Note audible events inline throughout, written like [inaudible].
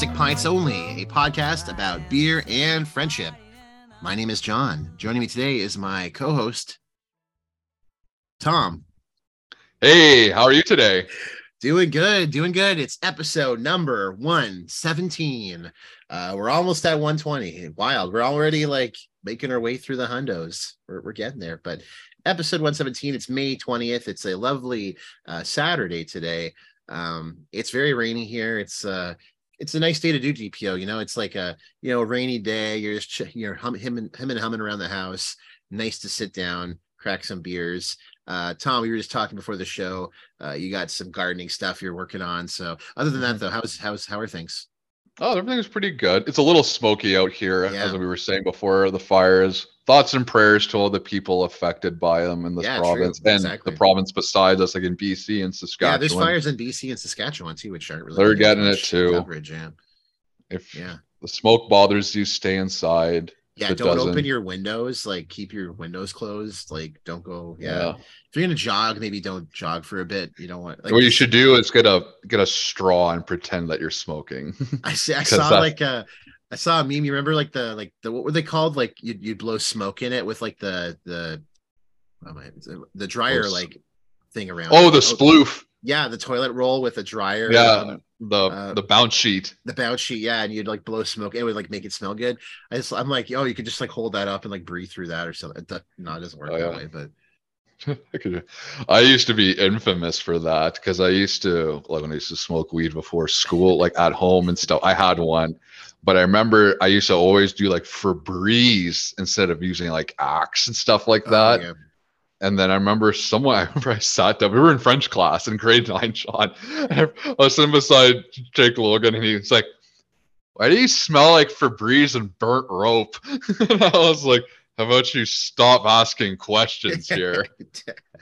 Domestic Pints Only, a podcast about beer and friendship. My name is John. Joining me today is my co host, Tom. Hey, how are you today? Doing good, doing good. It's episode number 117. Uh, we're almost at 120. Wild. We're already like making our way through the hundos. We're, we're getting there. But episode 117, it's May 20th. It's a lovely uh, Saturday today. Um, it's very rainy here. It's uh it's a nice day to do DPO. You know, it's like a you know rainy day. You're just ch- you're hum, him and him and humming around the house. Nice to sit down, crack some beers. Uh, Tom, we were just talking before the show. Uh, you got some gardening stuff you're working on. So, other than that, though, how's how's how are things? Oh, everything's pretty good. It's a little smoky out here, Yeah. as we were saying before. The fires. Thoughts and prayers to all the people affected by them in this Yeah, true. province and Exactly. the province besides us, like in BC and Saskatchewan. Yeah, there's fires in BC and Saskatchewan too, which aren't really. They're getting getting it too. Coverage, yeah, If yeah, the smoke bothers you, stay inside. Yeah. Don't doesn't- open your windows. Like, keep your windows closed. Like, don't go. Yeah. Yeah. If you're gonna jog, maybe don't jog for a bit. You don't want. Like, what you should do is get a get a straw and pretend that you're smoking. [laughs] I see. I [laughs] saw that's- like uh I saw a meme. You remember like the like the what were they called? Like you'd you'd blow smoke in it with like the the oh my, the dryer s- like thing around. oh, it. the sploof. Yeah, the toilet roll with a dryer. Yeah, um, the uh, the bounce sheet. the bounce sheet. Yeah, and you'd like blow smoke. It would like make it smell good. I just I'm like, oh, you could just like hold that up and like breathe through that or something. No, it doesn't work Oh, that yeah. way. But [laughs] I used to be infamous for that because I used to like when I used to smoke weed before school, like at home and stuff. I had one, but I remember I used to always do like Febreze instead of using like Axe and stuff like oh, that. yeah. And then I remember someone, [laughs] I remember I sat down, we were in French class in grade nine, Sean. [laughs] I was sitting beside Jake Logan and he was like, Why do you smell like Febreze and burnt rope? [laughs] and I was like, How about you stop asking questions here?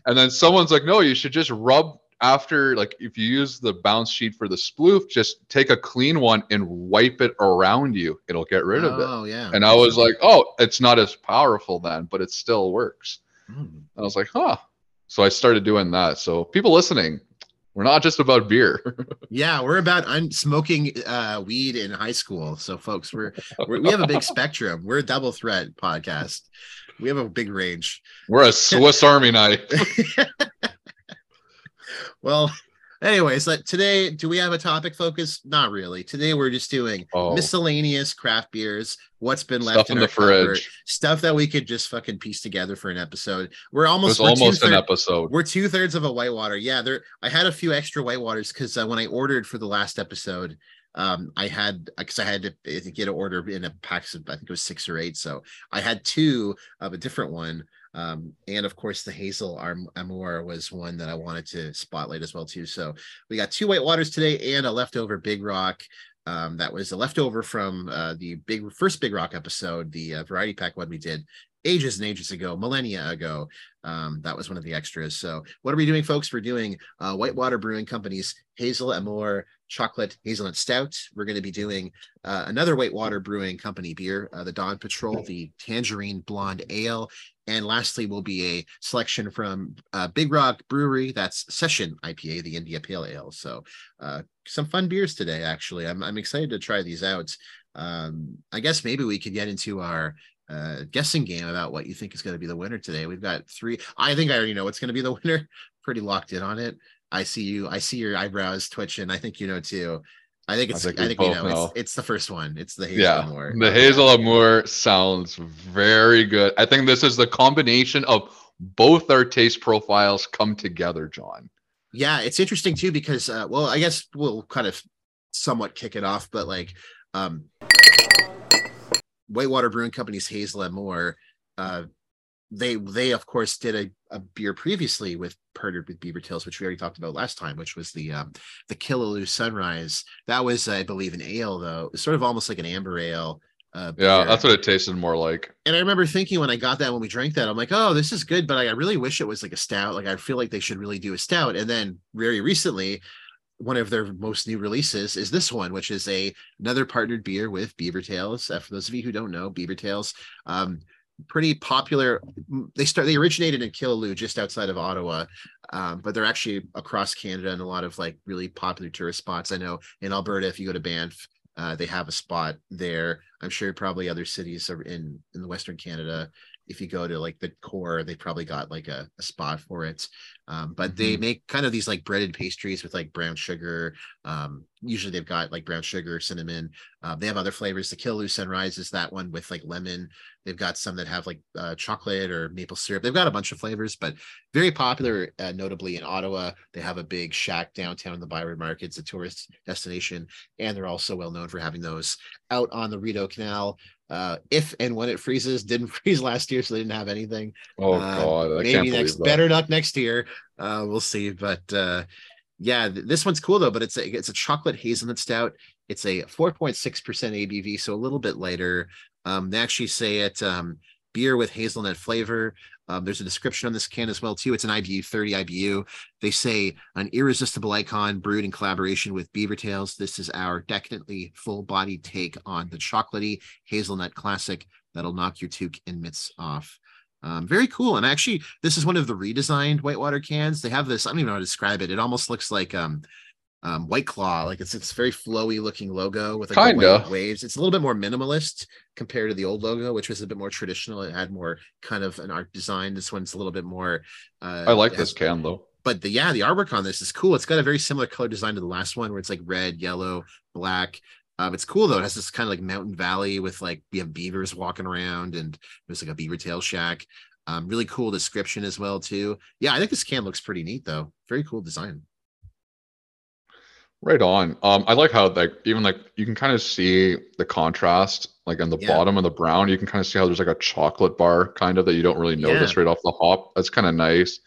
And then someone's like, no, you should just rub after, like, if you use the bounce sheet for the sploof, just take a clean one and wipe it around you. It'll get rid of it. Oh yeah. And I was like, oh, it's not as powerful then, but it still works. And I was like, huh. So I started doing that. So people listening, we're not just about beer. [laughs] Yeah, we're about un- smoking uh, weed in high school. So, folks, we're, we're we have a big spectrum. We're a double threat podcast. We have a big range. we're a Swiss Army knife. [laughs] Well, anyways, like today, do we have a topic focus? Not really. Today, we're just doing Oh, miscellaneous craft beers. What's been stuff left in in, the our cupboard, fridge. stuff that we could just fucking piece together for an episode. We're almost we're almost an episode. We're two thirds of a whitewater. Yeah, there. I had a few extra whitewaters because uh, when I ordered for the last episode, um, I had because I had to, I think, get an order in a pack of I think it was six or eight. So I had two of a different one. Um, and of course, the Hazel Amour was one that I wanted to spotlight as well too. So we got two white waters today and a leftover Big Rock. Um, that was a leftover from uh, the big first Big Rock episode, the uh, variety pack one we did ages and ages ago, millennia ago. Um, that was one of the extras. So, what are we doing, folks? We're doing uh, Whitewater Brewing Company's Hazel Amour Chocolate Hazelnut Stout. We're going to be doing uh, another Whitewater Brewing Company beer, uh, the Dawn Patrol, the Tangerine Blonde Ale. And lastly, will be a selection from uh, Big Rock Brewery. That's Session IPA, the India Pale Ale. So, uh, some fun beers today, actually. I'm, I'm excited to try these out. Um, I guess maybe we could get into our uh, guessing game about what you think is going to be the winner today. We've got three. I think I already know what's going to be the [laughs] winner. Pretty locked in on it. I see you. I see your eyebrows twitching. I think you know too. I think it's. I think think, we we know. know. It's, it's the first one. It's the Hazel Yeah, Amour. the Hazel Amour sounds very good. I think this is the combination of both our taste profiles come together, John. Yeah, it's interesting too because uh, well, I guess we'll kind of somewhat kick it off, but like um Whitewater Brewing Company's Hazel Amour, uh they they of course did a, a beer previously with partnered with Beaver Tails, which we already talked about last time, which was the um the Killaloe Sunrise. That was, I believe, an ale though. It was sort of almost like an amber ale. Uh, Yeah, that's what it tasted more like. and I remember thinking when I got that when we drank that, I'm like, oh, this is good, but I, I really wish it was like a stout. Like I feel like they should really do a stout. And then very recently, one of their most new releases is this one, which is a another partnered beer with Beaver Tails. Uh, for those of you who don't know, Beaver Tails, um, pretty popular. They start they originated in Killaloe, just outside of Ottawa, um, but they're actually across Canada and a lot of like really popular tourist spots. I know in Alberta, if you go to Banff, uh, they have a spot there. I'm sure probably other cities are in in the Western Canada if you go to like the core, they probably got like a, a spot for it. Um, but mm-hmm. they make kind of these like breaded pastries with like brown sugar. Um, usually they've got like brown sugar, cinnamon. Uh, they have other flavors. The Killaloe Sunrise is that one with like lemon. They've got some that have like uh, chocolate or maple syrup. They've got a bunch of flavors, but very popular, uh, notably in Ottawa. They have a big shack downtown in the Byward Market. It's a tourist destination, and they're also well known for having those out on the Rideau Canal uh, if and when it freezes. Didn't [laughs] freeze last year, so they didn't have anything. Oh uh, god, I maybe next better luck next year. Uh, we'll see, but uh, yeah, th- this one's cool though. But it's a it's a chocolate hazelnut stout. It's a 4.6% ABV, so a little bit lighter. Um, they actually say it um, beer with hazelnut flavor. Um, there's a description on this can as well too. It's an IBU 30 IBU. They say an irresistible icon brewed in collaboration with Beaver Tails. This is our decadently full-bodied take on the chocolatey hazelnut classic that'll knock your toque and mitts off. Um, very cool. And actually, this is one of the redesigned Whitewater cans. They have this. I don't even know how to describe it. It almost looks like um, um, White Claw. Like it's it's very flowy looking logo with like kind of waves. It's a little bit more minimalist compared to the old logo, which was a bit more traditional. It had more kind of an art design. This one's a little bit more. Uh, I like this can though. But the yeah, the artwork on this is cool. It's got a very similar color design to the last one, where it's like red, yellow, black. Um, it's cool though. It has this kind of like mountain valley with like we have beavers walking around, and there's like a beaver tail shack. Um, really cool description as well too. Yeah, I think this can looks pretty neat though. Very cool design. Right on. Um, I like how like even like you can kind of see the contrast, like on the Yeah. bottom of the brown, you can kind of see how there's like a chocolate bar kind of that you don't really notice right off the hop. That's kind of nice.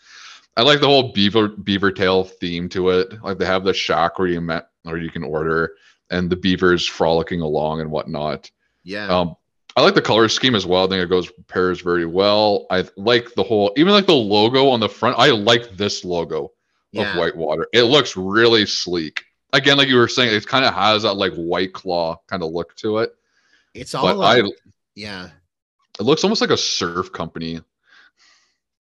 I like the whole beaver beaver tail theme to it. Like they have the shack where you met or you can order and the beavers frolicking along and whatnot. Yeah. Um, I like the color scheme as well. I think it goes pairs very well. I like the whole, even like the logo on the front. I like this logo yeah. of Whitewater. It looks really sleek. Again, like you were saying, it kind of has that like white claw kind of look to it. It's all I, uh, yeah. it looks almost like a surf company.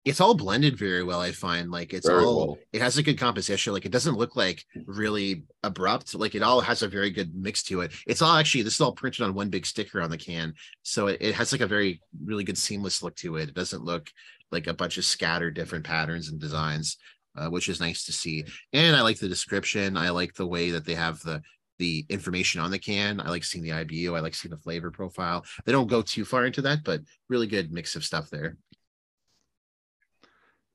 It's all blended very well, I find. Like it's Very all well. it has a good composition. Like it doesn't look like really abrupt. Like it all has a very good mix to it. It's all actually this is all printed on one big sticker on the can. So it, it has like a very really good seamless look to it. It doesn't look like a bunch of scattered different patterns and designs, uh, which is nice to see. And I like the description. I like the way that they have the the information on the can. I like seeing the IBU. I like seeing the flavor profile. They don't go too far into that, but really good mix of stuff there.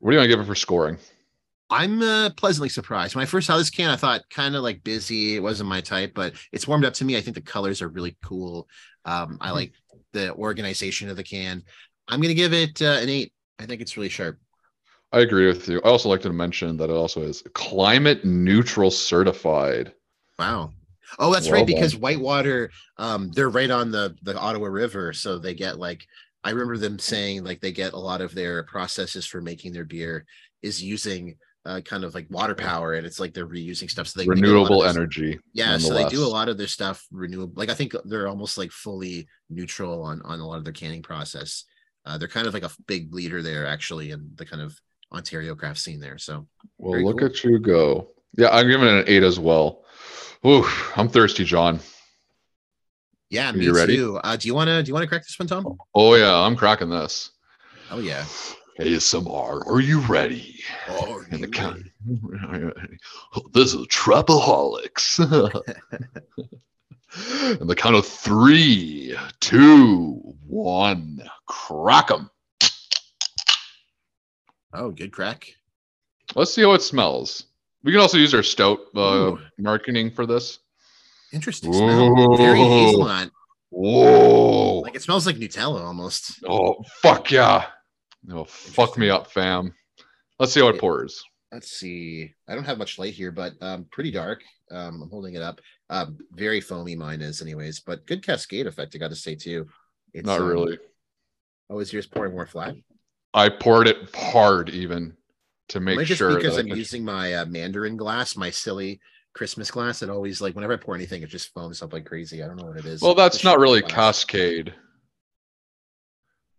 What do you want to give it for scoring? I'm uh, pleasantly surprised. When I first saw this can, I thought kind of like busy. It wasn't my type, but it's warmed up to me. I think the colors are really cool. Um, I like the organization of the can. I'm going to give it uh, an eight. I think it's really sharp. I agree with you. I also like to mention that it also is climate neutral certified. Wow. Oh, that's Well right. Because Whitewater, um, they're right on the the Ottawa River, so they get like I remember them saying like they get a lot of their processes for making their beer is using uh, kind of like water power, and it's like they're reusing stuff. So they they get a lot of renewable energy. Yeah, so they do a lot of their stuff renewable. Like I think they're almost like fully neutral on on a lot of their canning process. Uh, they're kind of like a big leader there, actually, in the kind of Ontario craft scene there. So Well, look cool. at you go. Yeah, I'm giving it an eight as well. Ooh, I'm thirsty, John. yeah, me You ready? too. Uh, do you want to do you want to crack this one, Tom? Oh yeah, I'm cracking this. Oh yeah. ASMR, are you ready? Oh, In the count. [laughs] This is Trapaholics. [laughs] In the count of three, two, one, crack 'em. Oh, good crack. Let's see how it smells. We can also use our stout uh, marketing for this. Interesting smell. Very hazelnut. Whoa! Like it smells like Nutella almost. Oh fuck yeah! Oh fuck me up, fam. Let's see how it pours. Let's see. I don't have much light here, but um, pretty dark. Um, I'm holding it up. Um, very foamy mine is, anyways, but good cascade effect. I got to say too. It's, Not um, really. Oh, is yours pouring more flat? I poured it hard even to make just sure. because I'm using my uh, Mandarin glass, my silly Christmas glass, it always like whenever I pour anything, it just foams up like crazy. I don't know what it is. Well, that's not really glass. cascade.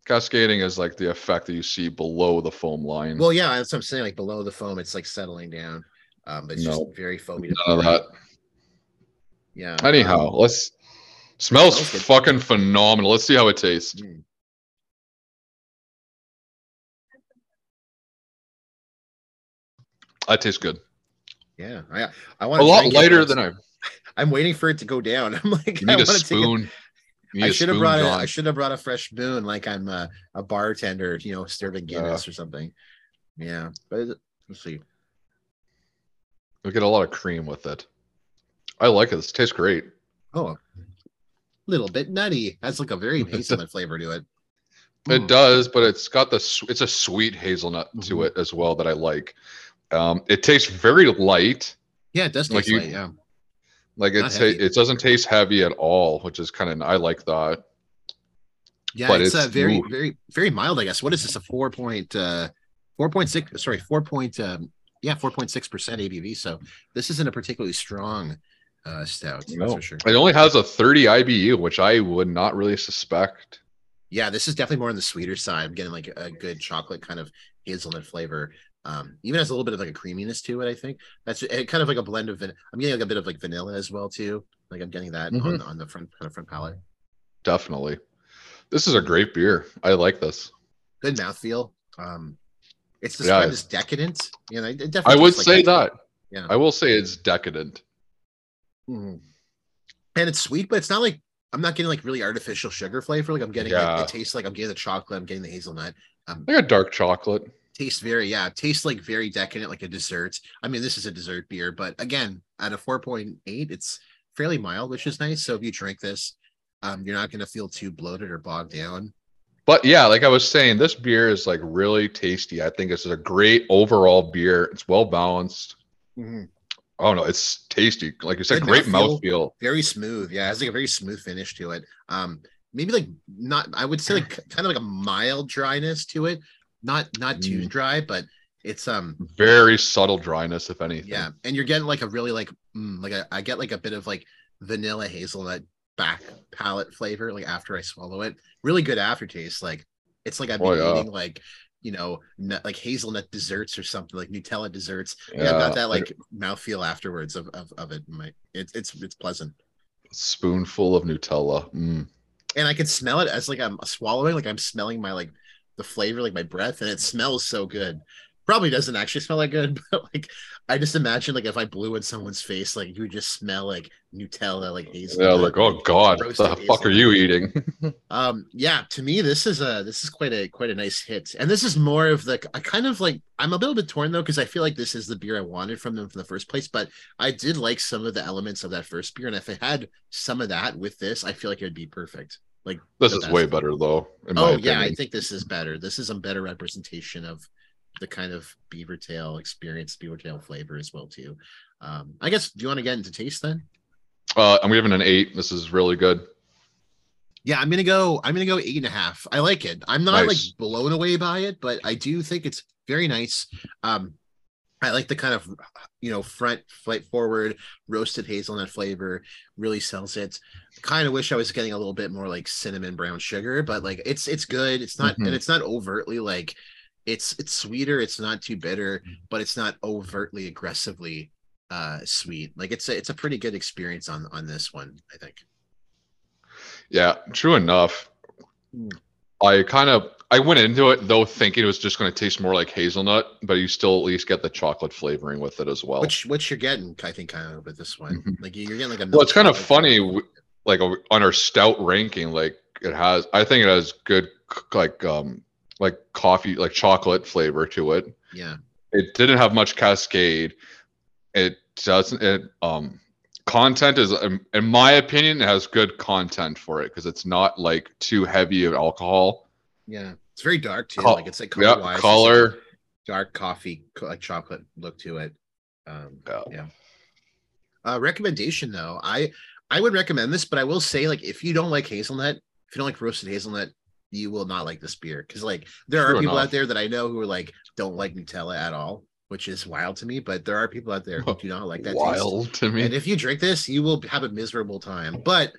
Cascading is like the effect that you see below the foam line. Well, yeah, that's what I'm saying. Like below the foam, it's like settling down. Um, but it's No. just very foamy. None of that. Yeah. Anyhow, um, let's smells Smells fucking phenomenal. Let's see how it tastes. mm. That tastes good. yeah, I I want a lot lighter than I. I'm waiting for it to go down. [laughs] I'm like, You I need a take spoon. I a should have brought a, John. Should have brought a fresh spoon, like I'm a, a bartender, you know, serving Guinness or something. Yeah, but let's see. We get a lot of cream with it. I like it. This tastes great. Oh, a little bit nutty. Has like a very [laughs] hazelnut flavor to it. It Mm. does, but it's got the it's a sweet hazelnut to Mhm. it as well that I like. Um, it tastes very light. Yeah, it does Like you- light. Yeah, Like Not it's heavy. it doesn't taste heavy at all, which is kind of I like that. yeah. But it's, it's- uh, very, ooh. very, very mild. I guess. What is this? A four point, uh, four point six? Sorry, four point. Um, yeah, four point six percent ABV. So this isn't a particularly strong uh, stout. That's No. for sure. It only has a 30 IBU, which I would not really suspect. Yeah, this is definitely more on the sweeter side. I'm getting like a good chocolate kind of hazelnut flavor. Um, even has a little bit of like a creaminess to it. I think that's it, kind of like a blend of. Van- I'm getting like a bit of like vanilla as well too. Like I'm getting that on, Mhm. the, on the front kind of front palate. Definitely. This is a great beer. I like this. Good mouthfeel. Um, it's Yeah, described it's- as decadent. You know, it I would tastes say like that. Yeah. I will say it's decadent. Mhm. And it's sweet, but it's not like I'm not getting like really artificial sugar flavor. Like I'm getting like it tastes like I'm getting the chocolate. I'm getting the hazelnut. Um, Like a dark chocolate. Tastes very yeah tastes like very decadent like a dessert i mean this is a dessert beer but again at a 4.8 it's fairly mild which is nice so if you drink this um you're not going to feel too bloated or bogged down But yeah, like I was saying, this beer is like really tasty. I think it's a great overall beer. It's well balanced. Oh no, it's tasty. Like you said, Good great mouthfeel. mouthfeel. very smooth yeah it has like a very smooth finish to it um maybe like not i would say like [clears throat] kind of like a mild dryness to it not not too Mm. dry but it's um Very subtle dryness, if anything. yeah and you're getting like a really like mm, like a, i get like a bit of like vanilla hazelnut back palate flavor like after i swallow it really good aftertaste like it's like i've Oh, been yeah. eating like you know nut, like hazelnut desserts or something like nutella desserts yeah, Yeah, i've got that like like mouthfeel afterwards of, of of it my it's it's it's pleasant spoonful of Nutella. Mm. and i can smell it as like i'm swallowing like i'm smelling my like the flavor like my breath and it smells so good probably doesn't actually smell that good [laughs] but like i just imagine like if i blew in someone's face like you would just smell like nutella like hazelnut. Yeah, like oh god, what the fuck are you eating? [laughs] um yeah to me this is a this is quite a quite a nice hit and this is more of the i kind of like i'm a little bit torn though because i feel like this is the beer i wanted from them from the first place but i did like some of the elements of that first beer and if i had some of that with this i feel like it would be perfect like This is best. way better though. In my oh yeah i think this is better this is a better representation of the kind of beaver tail experience beaver tail flavor as well too um i guess do you want to get into taste then Uh, I'm giving an eight. This is really good. yeah i'm gonna go i'm gonna go eight and a half i like it i'm not Nice. like blown away by it but i do think it's very nice um i like the kind of you know front flight forward roasted hazelnut flavor really sells it kind of wish i was getting a little bit more like cinnamon brown sugar but like it's it's good it's not Mhm. and it's not overtly like it's it's sweeter it's not too bitter but it's not overtly aggressively uh sweet like it's a it's a pretty good experience on on this one i think Yeah, true enough. I kind of I went into it though thinking it was just going to taste more like hazelnut, but you still at least get the chocolate flavoring with it as well. Which which you're getting, I think, kind of with this one. Mhm. Like you're getting like a. Well, it's kind of funny, w- like on our stout ranking, like it has. I think it has good like um like coffee like chocolate flavor to it. Yeah, It didn't have much cascade. It doesn't. It um content is in my opinion it has good content for it because it's not like too heavy of alcohol. Yeah. It's very dark too. Col- like it's like color-wise, it's color. dark coffee, like chocolate look to it. Um, Yeah. yeah. Uh, recommendation though, I I would recommend this, but I will say like if you don't like hazelnut, if you don't like roasted hazelnut, you will not like this beer because like there are people enough. out there that I know who are like don't like Nutella at all. which is wild to me. But there are people out there who do not like that taste. Wild to me. And if you drink this, you will have a miserable time. But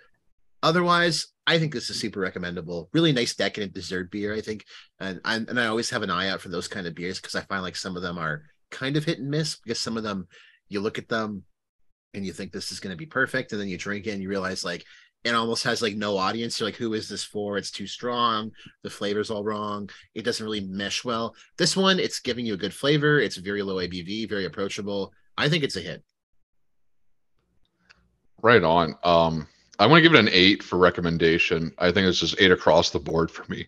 otherwise, I think this is super recommendable. Really nice decadent dessert beer, I think. And I, and I always have an eye out for those kind of beers because I find like some of them are kind of hit and miss because some of them you look at them and you think this is going to be perfect and then you drink it and you realize like it almost has like no audience. You're like who is this for? It's too strong. The flavor's all wrong. It doesn't really mesh well. This one it's giving you a good flavor. It's very low abv very approachable. I think it's a hit. Right on. Um, I want to give it an eight for recommendation. I think it's just eight across the board for me.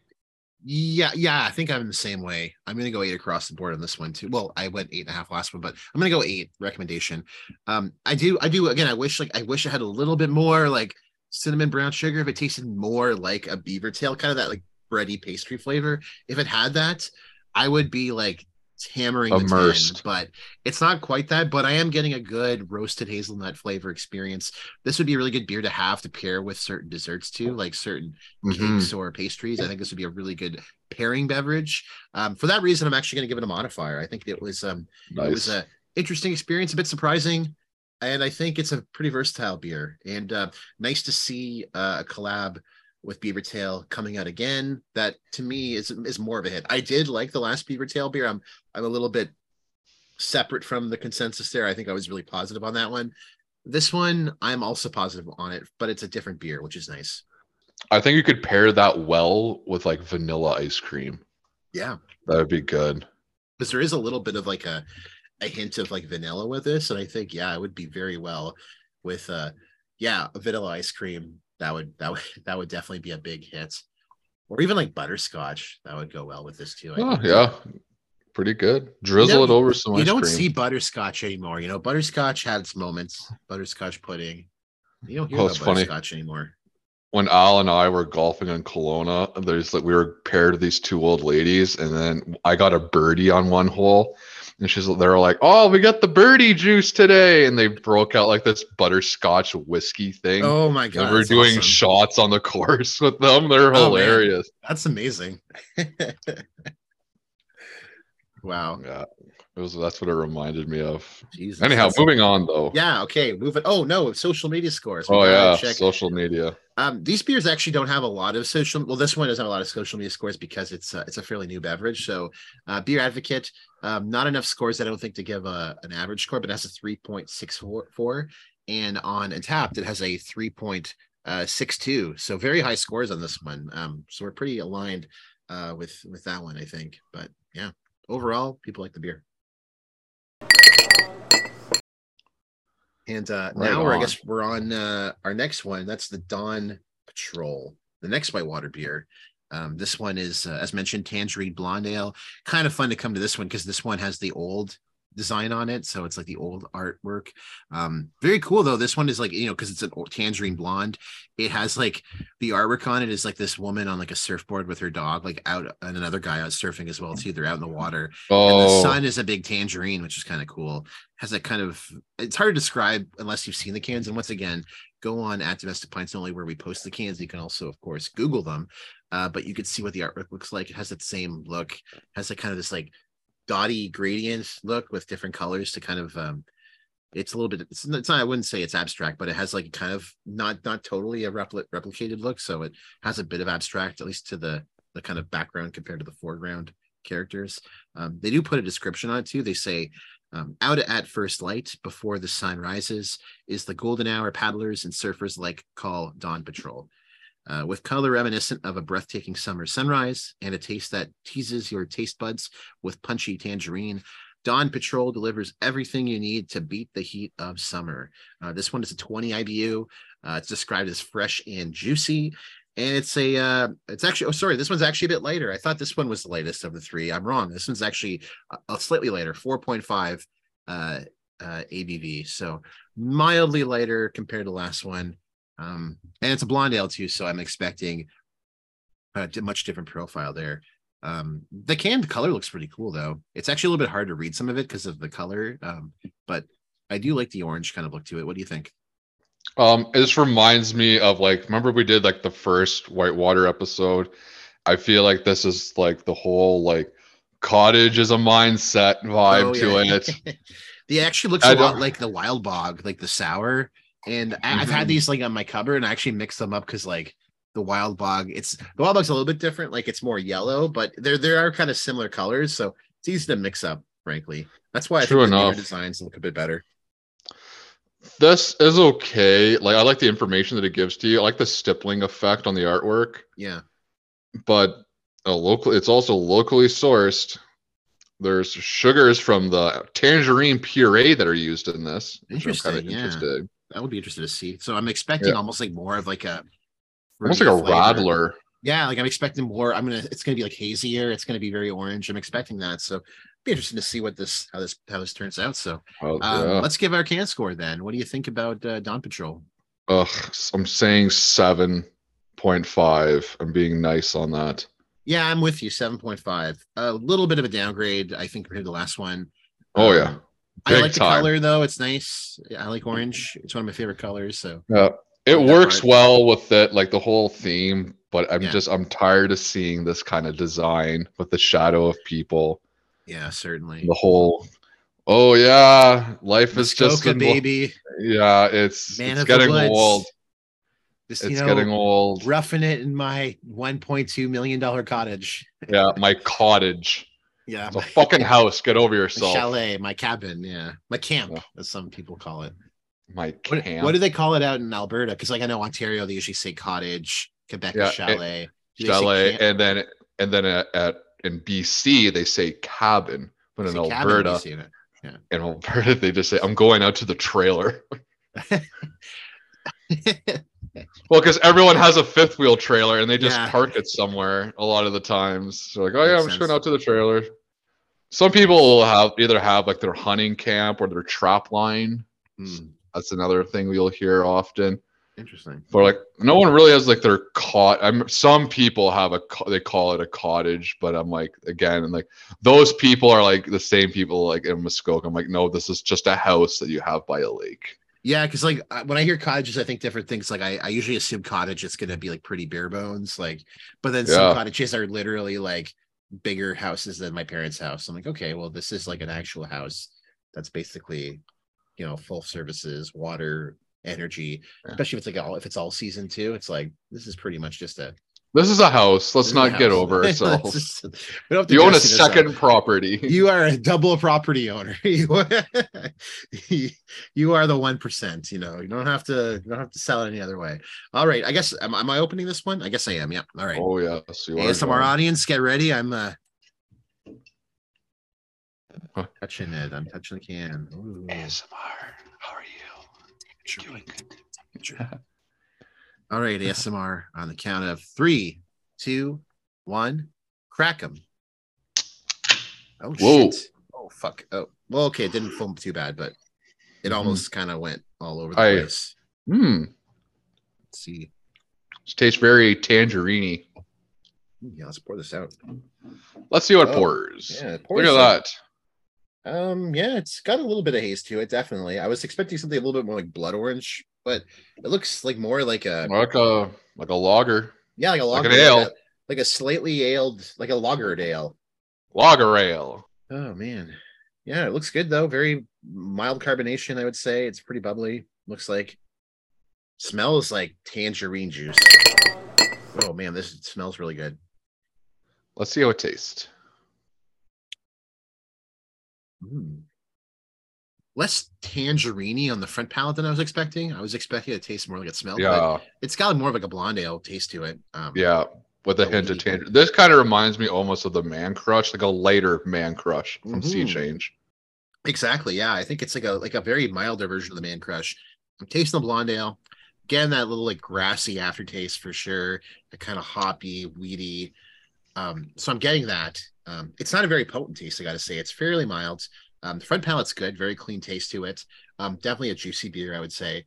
Yeah, yeah, I think I'm in the same way. I'm gonna go eight across the board on this one too. Well, I went eight and a half last one, but I'm gonna go eight recommendation. Um, I do, I do again. I wish like I wish I had a little bit more like cinnamon brown sugar. If it tasted more like a beaver tail, kind of that like bready pastry flavor. If it had that, I would be like hammering the 10, Immersed. but it's not quite that. But I am getting a good roasted hazelnut flavor experience. This would be a really good beer to have to pair with certain desserts too, like certain Mhm. cakes or pastries. I think this would be a really good pairing beverage. Um, for that reason, I'm actually going to give it a modifier. I think it was um, it was Nice. a interesting experience, a bit surprising, and I think it's a pretty versatile beer. And uh, nice to see uh, a collab with Beaver Tail coming out again. That to me is is more of a hit. I did like the last Beaver Tail beer. I'm I'm a little bit separate from the consensus there. I think I was really positive on that one. This one, I'm also positive on it, but it's a different beer, which is nice. I think you could pair that well with like vanilla ice cream. Yeah. That would be good. because there is a little bit of like a a hint of like vanilla with this and i think yeah it would be very well with uh yeah vanilla ice cream that would that would [laughs] that would definitely be a big hit or even like butterscotch that would go well with this too I Oh think. yeah, pretty good. Drizzle know, it over some you don't cream. see butterscotch anymore you know butterscotch had its moments butterscotch pudding you don't hear Oh, about it's funny. butterscotch anymore when Al and I were golfing in Kelowna, there's like we were paired with these two old ladies, and then I got a birdie on one hole, and she's they're like, "Oh, we got the birdie juice today," and they broke out like this butterscotch whiskey thing. oh my god we're doing awesome. shots on the [laughs] course with them. They're Oh, man. hilarious. that's amazing [laughs] wow Yeah, it was. That's what it reminded me of. Jesus, Anyhow, that's- moving on though. yeah okay Moving. oh no social media scores We Oh yeah, check social media. Um, these beers actually don't have a lot of social. Well, this one doesn't have a lot of social media scores because it's uh, it's a fairly new beverage. So, uh, Beer Advocate, um, not enough scores. I don't think to give a, an average score, but it has a three point six four, and on Untappd it has a three point six two. So very high scores on this one. Um, so we're pretty aligned uh, with with that one, I think. But yeah, overall, people like the beer. And uh, Right now I guess we're on uh, our next one. That's the Dawn Patrol, the next whitewater beer. Um, this one is, uh, as mentioned, Tangerine Blonde Ale. Kind of fun to come to this one because this one has the old design on it. So it's like the old artwork. Um, very cool though. This one is like, you know, because it's an o- tangerine blonde. It has like the artwork on it is like this woman on like a surfboard with her dog, like out and another guy out surfing as well, too. They're out in the water and the Oh, sun is a big tangerine, which is kind of cool. Has that kind of it's hard to describe unless you've seen the cans. And once again, go on at domestic pints only where we post the cans. You can also, of course, Google them. Uh, but you can see what the artwork looks like. It has that same look, has that kind of this like dotty gradient look with different colors to kind of um it's a little bit it's, it's not i wouldn't say it's abstract but it has like kind of not not totally a repli- replicated look so it has a bit of abstract at least to the the kind of background compared to the foreground characters. Um, they do put a description on it too. They say um, out at first light before the sun rises is the golden hour paddlers and surfers like call dawn patrol uh, with color reminiscent of a breathtaking summer sunrise and a taste that teases your taste buds with punchy tangerine. Dawn Patrol delivers everything you need to beat the heat of summer. Uh, this one is a 20 IBU. Uh, it's described as fresh and juicy. And it's a, uh, it's actually, oh, sorry, this one's actually a bit lighter. I thought this one was the lightest of the three. I'm wrong. This one's actually a, a slightly lighter, 4.5 uh, uh, ABV. So mildly lighter compared to the last one. Um, and it's a blonde ale too, so I'm expecting a much different profile there. Um, the canned color looks pretty cool though. It's actually a little bit hard to read some of it because of the color. Um, but I do like the orange kind of look to it. What do you think? Um, it just reminds me of like, remember we did like the first Whitewater episode. I feel like this is like the whole like cottage is a mindset vibe Oh, to yeah. it. [laughs] the actually looks I a lot like the wild bog, like the sour. And I- I've had Mhm. these like on my cupboard, and I actually mix them up because like the wild bog, it's the wild bog's a little bit different. Like it's more yellow, but there there are kind of similar colors, so it's easy to mix up. Frankly, that's why I True think the enough. designs look a bit better. This is okay. Like I like the information that it gives to you. I like the stippling effect on the artwork, Yeah, but a local it's also locally sourced. There's sugars from the tangerine puree that are used in this. which I'm kinda Interesting, yeah. interested. I would be interested to see. So I'm expecting Yeah. almost like more of like a Almost like a flavor. rattler. Yeah, like I'm expecting more. I'm gonna. It's gonna be like hazier. It's gonna be very orange. I'm expecting that. So be interesting to see what this how this how this turns out. So Oh, um, let's give our can score then. What do you think about uh, Dawn Patrol? Ugh, I'm saying seven point five. I'm being nice on that. Yeah, I'm with you. Seven point five. A little bit of a downgrade, I think, compared to the last one. Oh yeah. Um, I Big like the color though. It's nice. I like orange. It's one of my favorite colors. So Yeah. It works well with it, like the whole theme, but I'm Yeah. just I'm tired of seeing this kind of design with the shadow of people. yeah, certainly. The whole oh yeah, life is just in- baby. Yeah, it's Man it's getting old. Just, It's you know, getting old. roughing it in my 1.2 million dollar cottage. Yeah, my cottage. Yeah, It's a fucking house. Get over my yourself. chalet, my cabin. Yeah, my camp, Yeah. as some people call it. My What, camp. what do they call it out in Alberta? Because like I know Ontario, they usually say cottage. Quebec Yeah, chalet. Do chalet and then and then at, at in BC they say cabin, but in cabin, Alberta, you see in Alberta [laughs] they just say I'm going out to the trailer. [laughs] [laughs] Well, because everyone has a fifth wheel trailer and they just Yeah. park it somewhere a lot of the times. So like, oh yeah, Makes I'm just going out to the trailer. Some people will have either have like their hunting camp or their trap line. Hmm, That's another thing we'll hear often. interesting. But like, no one really has like their cot. I'm some people have a they call it a cottage, but I'm like again, and like those people are like the same people like in Muskoka. I'm like, no, this is just a house that you have by a lake. Yeah, because like when I hear cottages, I think different things. Like I, I usually assume cottage is gonna be like pretty bare bones, like, but then some cottages are literally like bigger houses than my parents' house. I'm like, okay, well, this is like an actual house that's basically, you know, full services, water, energy, Yeah. especially if it's like all if it's all season too. It's like this is pretty much just a This is a house. Let's this is a not get over Let's [laughs] ourselves. just- we don't You own a dress it as second property. you are a double property owner. [laughs] you, [laughs] you are the one percent. You know, you don't have to. You don't have to sell it any other way. All right. I guess am, am I opening this one? I guess I am. Yep. All right. Oh yes, you are. ASMR John. audience, get ready. I'm uh Huh. touching it. I'm touching the can. Ooh. ASMR. How are you? Doing good. All right, ASMR on the count of three, two, one. Crack them. Oh Whoa. shit. Oh fuck. Oh well, okay, it didn't film too bad, but it Mhm. almost kind of went all over the I- place. Hmm. Let's see. This tastes very tangerine Yeah, let's pour this out. Let's see what Oh, pours. Yeah, it Look at that. Um, yeah, it's got a little bit of haze to it, definitely. I was expecting something a little bit more like blood orange, but it looks like more like a Like a like a lager. yeah, like a Like an ale. like a, like a slightly aled, like a lagered ale. Lager ale. Oh man, yeah, it looks good though. Very mild carbonation, I would say. It's pretty bubbly. Looks like smells like tangerine juice. Oh man, this smells really good. Let's see how it tastes. Mm. Less tangerine on the front palate than I was expecting. I was expecting it to taste more like it smelled. but Yeah, it's got more of like a blonde ale taste to it. Um, yeah. With a a hint of tangerine. This kind of reminds me almost of the Man Crush, like a lighter Man Crush from Sea Mhm. Change. exactly. Yeah, I think it's like a like a very milder version of the Man Crush. I'm tasting the blonde ale. Again, that little like grassy aftertaste for sure. The kind of hoppy, weedy. Um, so I'm getting that. Um, it's not a very potent taste, I gotta say. It's fairly mild. Um, the front palate's good, very clean taste to it. Um, definitely a juicy beer, I would say.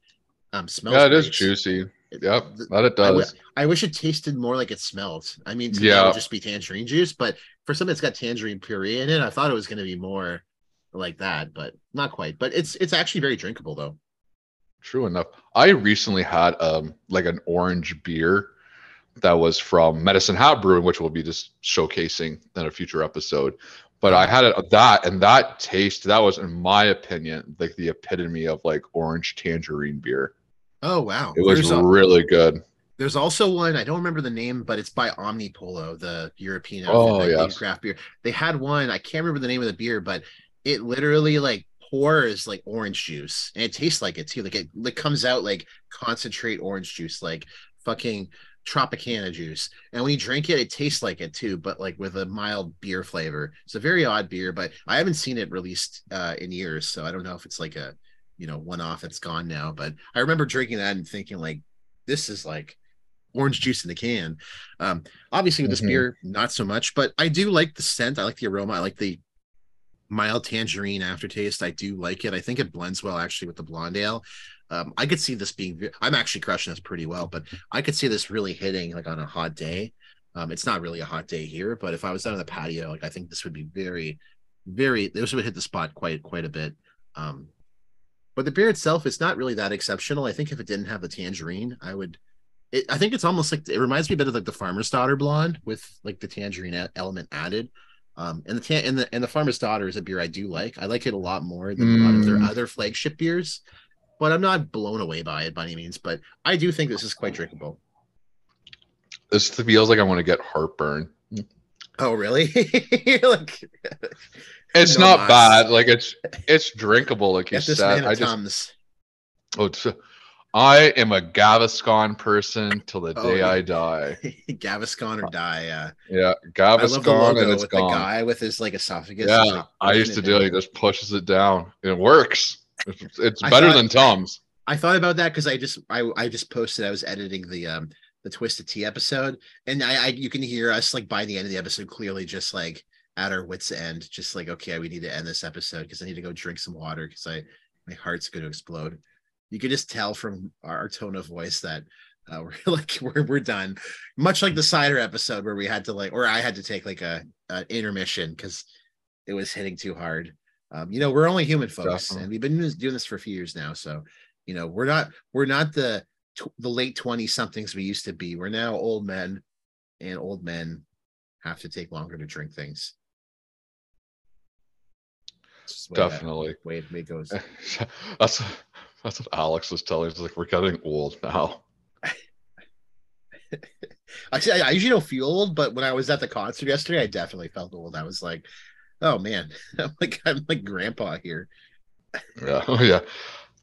Um, smells. Yeah, it is great. juicy. It- Yep, that it does. I wish it tasted more like it smelled. I mean, to me, it would just be tangerine juice, but for something that's got tangerine puree in it, I thought it was going to be more like that, but not quite. But it's it's actually very drinkable though. True enough. I recently had um like an orange beer that was from Medicine Hat Brewing, which we'll be just showcasing in a future episode. But I had it that and that taste. That was, in my opinion, like the epitome of like orange tangerine beer. Oh wow. It was There's a- really good. There's also one I don't remember the name, but it's by Omnipollo, the European Oh, yes. craft beer. They had one I can't remember the name of the beer, but it literally like pours like orange juice, and it tastes like it too. Like it, it comes out like concentrate orange juice, like fucking Tropicana juice. And when you drink it, it tastes like it too, but like with a mild beer flavor. It's a very odd beer, but I haven't seen it released uh, in years, so I don't know if it's like a you know one off that's gone now. But I remember drinking that and thinking like, this is like orange juice in the can. Um, obviously with this Mhm. beer, not so much, but I do like the scent. I like the aroma. I like the mild tangerine aftertaste. I do like it. I think it blends well actually with the blonde ale. Um, I could see this being. I'm actually crushing this pretty well, but I could see this really hitting like on a hot day. Um, it's not really a hot day here, but if I was down on the patio, like I think this would be very, very. This would hit the spot quite quite a bit. Um, but the beer itself is not really that exceptional. I think if it didn't have the tangerine, I would. It, I think it's almost like it reminds me a bit of like the Farmer's Daughter blonde with like the tangerine element added. Um, and the tan and the and the Farmer's Daughter is a beer I do like. I like it a lot more than a lot of their Mm. other flagship beers, but I'm not blown away by it by any means. But I do think this is quite drinkable. This feels like I want to get heartburn. Oh, really? [laughs] Like It's No not bad. Like it's it's drinkable. Like you said. I just oh, it's, I am a Gaviscon person till the Oh, day yeah. I die. [laughs] Gaviscon or die. Uh, Yeah, the Gaviscon and it's with gone. the guy with his like esophagus. yeah, like, I used to do it. He just pushes it down. It works. It's, it's better thought- than Tom's. I thought about that because I just I I just posted I was editing the um the Twisted Tea episode and I, I you can hear us like by the end of the episode clearly just like at our wits end just like okay we need to end this episode because I need to go drink some water because I my heart's going to explode. You could just tell from our, our tone of voice that uh, [laughs] we're like we're we're done. Much like the cider episode where we had to like or I had to take like a, a intermission because it was hitting too hard. Um, you know, we're only human folks, and we've been doing this for a few years now. So, you know, we're not we're not the the late twenty somethings we used to be. We're now old men, and old men have to take longer to drink things. It's just the way that- Definitely. way it goes. [laughs] that's that's what Alex was telling us. Like we're getting old now. [laughs] I, I usually don't feel old, but when I was at the concert yesterday, I definitely felt old. I was like, "Oh man, [laughs] I'm like I'm like grandpa here." Yeah, [laughs] oh yeah.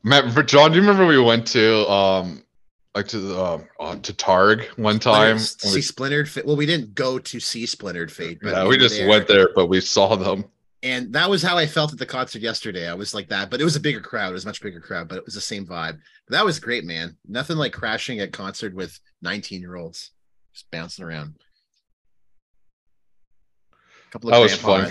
Matt, but John, do you remember we went to um like to the um uh, to Targ one time? See Splintered Fate. Well, we didn't go to see Splintered Fate, but yeah, we we just there. went there, but we saw them. and that was how I felt at the concert yesterday. I was like that, but it was a bigger crowd. It was a much bigger crowd, but it was the same vibe. But that was great, man. Nothing like crashing at concert with 19 year olds just bouncing around. A couple of That was fun.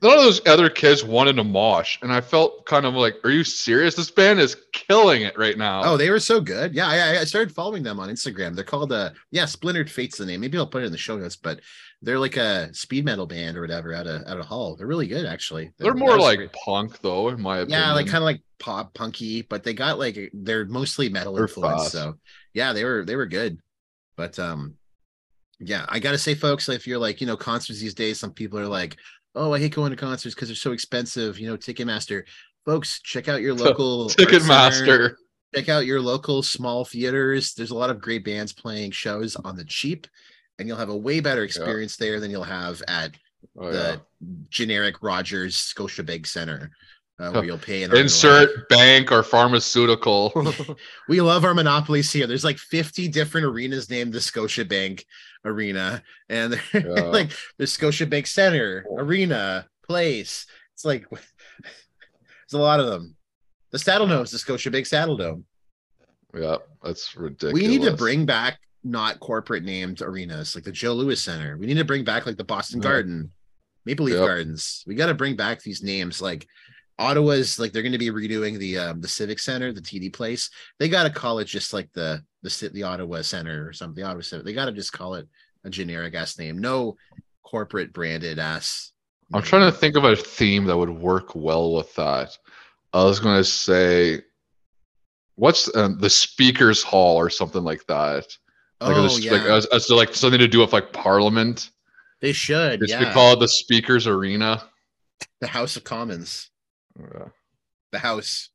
None of those other kids wanted a mosh, and I felt kind of like, "Are you serious? This band is killing it right now." Oh, they were so good. Yeah, I, I started following them on Instagram. They're called uh yeah, Splintered Fate's the name. Maybe I'll put it in the show notes, but they're like a speed metal band or whatever out of out of Hull. They're really good actually. they're that more like great. punk, though, in my opinion. yeah, like kind of like pop punky, but they got like they're mostly metal They're influence. fast. So yeah, they were they were good. But um yeah, I gotta say, folks, if you're like, you know, concerts these days, some people are like, Oh, I hate going to concerts because they're so expensive, you know, Ticketmaster. Folks, check out your [laughs] local Ticketmaster. check out your local small theaters. There's a lot of great bands playing shows on the cheap, and you'll have a way better experience there than you'll have at Oh, the yeah. generic Rogers Scotiabank Center, uh, where [laughs] you'll pay. an arm and a leg. Insert bank or pharmaceutical. [laughs] We love our monopolies here. There's like 50 different arenas named the Scotiabank Arena, and [laughs] Yeah. like the Scotiabank Center, Arena, Place. It's like [laughs] there's a lot of them. The Saddle Dome is the Scotiabank Saddle Dome. yeah, that's ridiculous. We need to bring back not corporate named arenas like the Joe Louis Center. We need to bring back like the Boston Yeah. Garden, Maple Leaf Yep. Gardens. We got to bring back these names. Like Ottawa's, like they're going to be redoing the um, the Civic Center, the TD Place. They got to call it just like the the the Ottawa Center or something. The Ottawa Center. They got to just call it a generic ass name. No corporate branded ass. I'm trying to think of a theme that would work well with that. I was going to say, what's um, the speakers hall or something like that? Like, Oh this, yeah. like as, as to like something to do with like Parliament. They should. Just yeah. we call it the Speakers Arena. the House of Commons. Yeah. The House.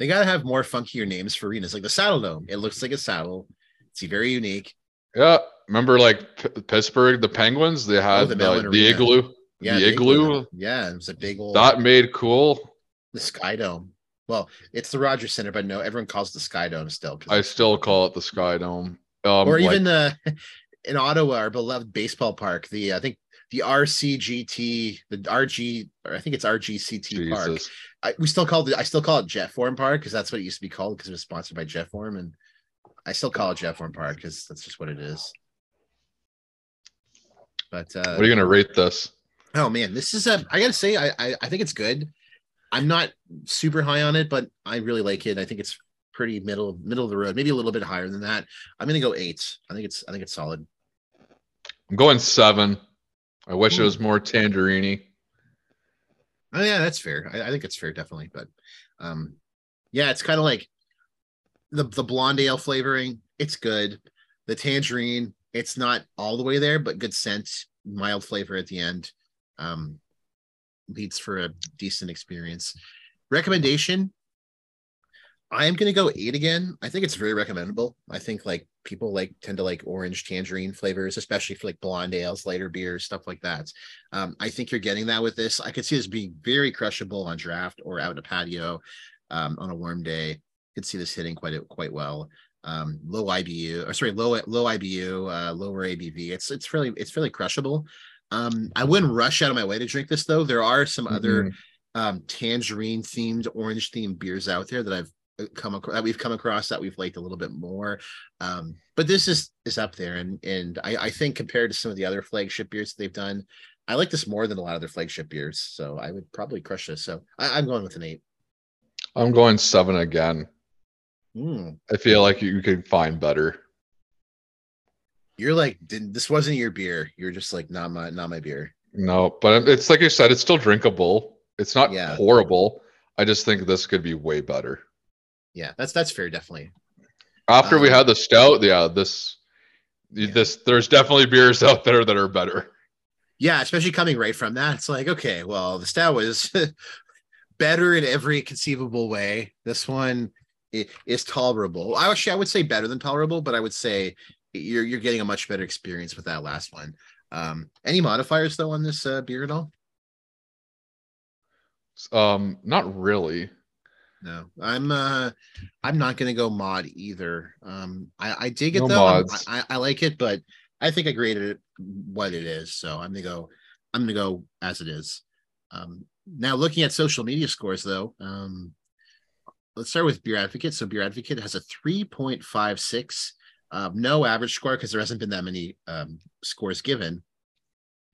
They gotta have more funkier names for arenas, like the Saddle Dome. It looks like a saddle. It's very unique. Yeah, remember like P- Pittsburgh, the Penguins? They had Oh, the Mellon the igloo. Yeah, the igloo. Yeah, it was a big old That made cool. the Sky Dome. Well, it's the Rogers Center, but no, everyone calls it the Sky Dome still. I still call it the Sky Dome. Um, or like- even the [laughs] in Ottawa, our beloved baseball park. The I think the RCGT, the RG, or I think it's RGCT Park. I, we still call it. I still call it JetForm Park because that's what it used to be called because it was sponsored by JetForm, and I still call it JetForm Park because that's just what it is. But uh, What are you gonna rate this? Oh man, this is a. I gotta say, I, I I think it's good. I'm not super high on it, but I really like it. I think it's pretty middle middle of the road, maybe a little bit higher than that. I'm gonna go eight. I think it's I think it's solid. I'm going seven. I wish Hmm. it was more tangerine. Oh yeah, that's fair. I, I think it's fair, definitely. But um, yeah, it's kind of like the the blonde ale flavoring. It's good. The tangerine, it's not all the way there, but good scent, mild flavor at the end. Um, leads for a decent experience. Recommendation. I am gonna go eight again. I think it's very recommendable. I think like people like tend to like orange tangerine flavors, especially for like blonde ales, lighter beers, stuff like that. Um, I think you're getting that with this. I could see this being very crushable on draft or out in a patio um, on a warm day. Could see this hitting quite quite well. Um, low IBU, or sorry, low low IBU, uh, lower ABV. It's it's really it's really crushable. Um, I wouldn't rush out of my way to drink this though. There are some other Mhm. um, tangerine themed, orange themed beers out there that I've come across that we've come across that we've liked a little bit more. Um, but this is is up there, and and I, I think compared to some of the other flagship beers they've done, I like this more than a lot of their flagship beers. So I would probably crush this. So I, I'm going with an eight. I'm going seven again. Mm. I feel like you could find better. You're like, didn't, this wasn't your beer. You're just like, not my not my beer. No, but it's like you said, it's still drinkable. It's not Yeah. horrible. I just think this could be way better. Yeah, that's that's fair, definitely. After we Um, had the stout, yeah, this Yeah. this there's definitely beers [laughs] out there that are better. Yeah, especially coming right from that. It's like, okay, well, the stout was [laughs] better in every conceivable way. This one is tolerable. I actually I would say better than tolerable, but I would say you're you're getting a much better experience with that last one. Um, any modifiers though on this uh, beer at all? Um, not really. No, I'm uh I'm not gonna go mod either. Um I, I dig it No though. I, I like it, but I think I graded it what it is. So I'm gonna go I'm gonna go as it is. Um now looking at social media scores though, um let's start with Beer Advocate. So Beer Advocate has a 3.56, um, no average score because there hasn't been that many um scores given.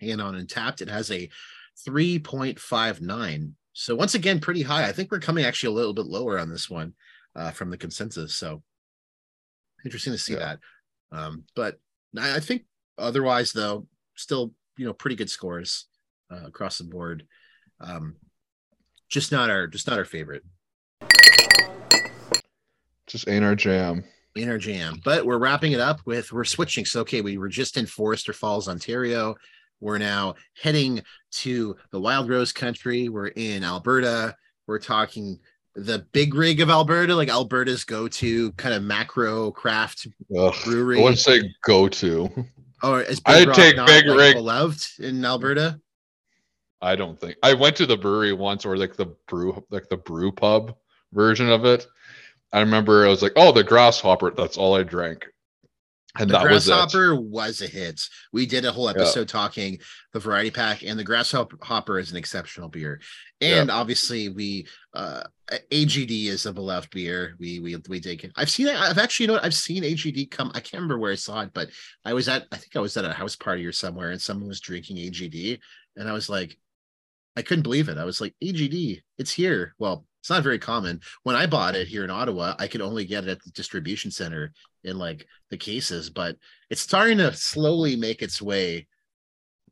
And on Untappd, it has a 3.59. So once again, pretty high. I think we're coming actually a little bit lower on this one uh, from the consensus. So interesting to see Yeah. that. Um, but I, I think otherwise, though, still you know pretty good scores uh, across the board. Um, just not our just not our favorite Just ain't our jam. in our jam. But we're wrapping it up with we're switching. So okay, we were just in Foresters Falls, Ontario. We're now heading to the Wild Rose country. We're in Alberta. We're talking the big rig of Alberta, like Alberta's go-to kind of macro craft Ugh, brewery. I wouldn't say go to. or is I'd Big Rock take not, Big like, Rig. beloved in Alberta? I don't think I went to the brewery once or like the brew like the brew pub version of it. I remember I was like, oh, the grasshopper. That's all I drank. And The that was grasshopper was, a hit. We did a whole episode talking the variety pack, and the grasshopper is an exceptional beer. And obviously, we uh AGD is a beloved beer. We we we take it. I've seen it. I've actually you know what? I've seen AGD come. I can't remember where I saw it, but I was at I think I was at a house party or somewhere, and someone was drinking AGD, and I was like, I couldn't believe it. I was like, AGD, it's here. Well, it's not very common. When I bought it here in Ottawa, I could only get it at the distribution center in like the cases, but it's starting to slowly make its way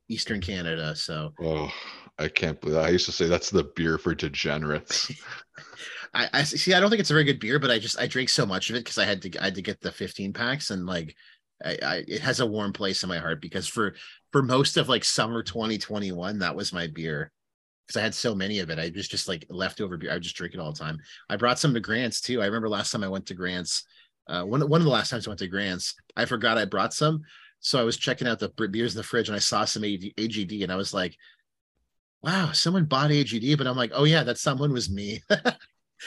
Eastern Canada. So Oh, I can't believe that. I used to say that's the beer for degenerates. [laughs] I, I see. I don't think it's a very good beer, but I just I drank so much of it because I had to I had to get the 15 packs and like I, I it has a warm place in my heart because for for most of like summer 2021, that was my beer because I had so many of it. I was just like leftover beer. I would just drink it all the time. I brought some to Grants too. I remember last time I went to Grants, uh, one one of the last times I went to Grants, I forgot I brought some. So I was checking out the beers in the fridge and I saw some AGD and I was like, wow, someone bought AGD, but I'm like, oh yeah, that someone was me. [laughs] oh,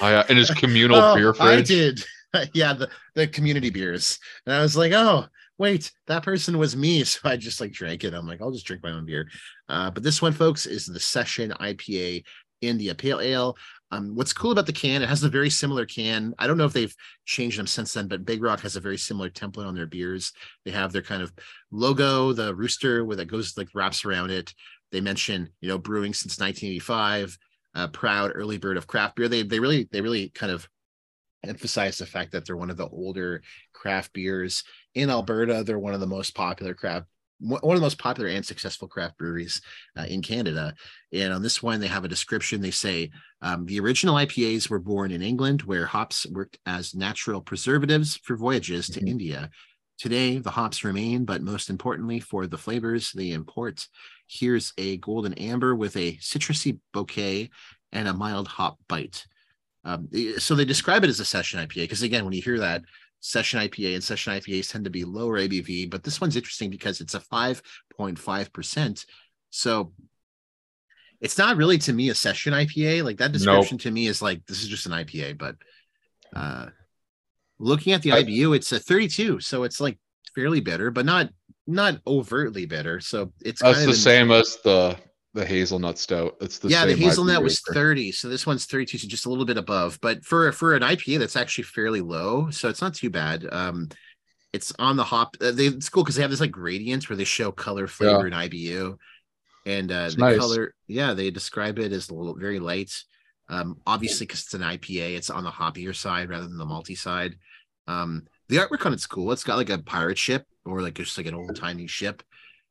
yeah, in his communal [laughs] oh, beer fridge. I did. [laughs] yeah, the, the community beers. And I was like, oh, wait, that person was me. So I just like drank it. I'm like, I'll just drink my own beer. Uh, but this one, folks, is the Session IPA India Pale Ale. Um, what's cool about the can, it has a very similar can. I don't know if they've changed them since then, but Big Rock has a very similar template on their beers. They have their kind of logo, the rooster where that goes like wraps around it. They mention, you know, brewing since 1985, uh, proud early bird of craft beer. They they really they really kind of emphasize the fact that they're one of the older craft beers in Alberta. They're one of the most popular craft one of the most popular and successful craft breweries uh, in Canada. And on this one, they have a description. They say um, the original IPAs were born in England, where hops worked as natural preservatives for voyages to mm-hmm. India. Today, the hops remain, but most importantly, for the flavors they import. Here's a golden amber with a citrusy bouquet and a mild hop bite. Um, so they describe it as a session IPA because again, when you hear that session IPA and session IPAs tend to be lower ABV, but this one's interesting because it's a 5.5%. So it's not really to me a session IPA. Like that description nope. to me is like this is just an IPA, but uh looking at the I, IBU, it's a 32. So it's like fairly bitter, but not not overtly bitter. So it's that's the same as the the hazelnut stout. It's the yeah. The hazelnut was thirty, so this one's thirty-two, so just a little bit above. But for for an IPA, that's actually fairly low, so it's not too bad. Um, it's on the hop. Uh, they, it's cool because they have this like gradients where they show color, flavor, yeah. and IBU, and uh, the nice. color. Yeah, they describe it as a little very light. Um, obviously, because it's an IPA, it's on the hoppier side rather than the malty side. Um, the artwork on it's cool. It's got like a pirate ship or like just like an old timey ship.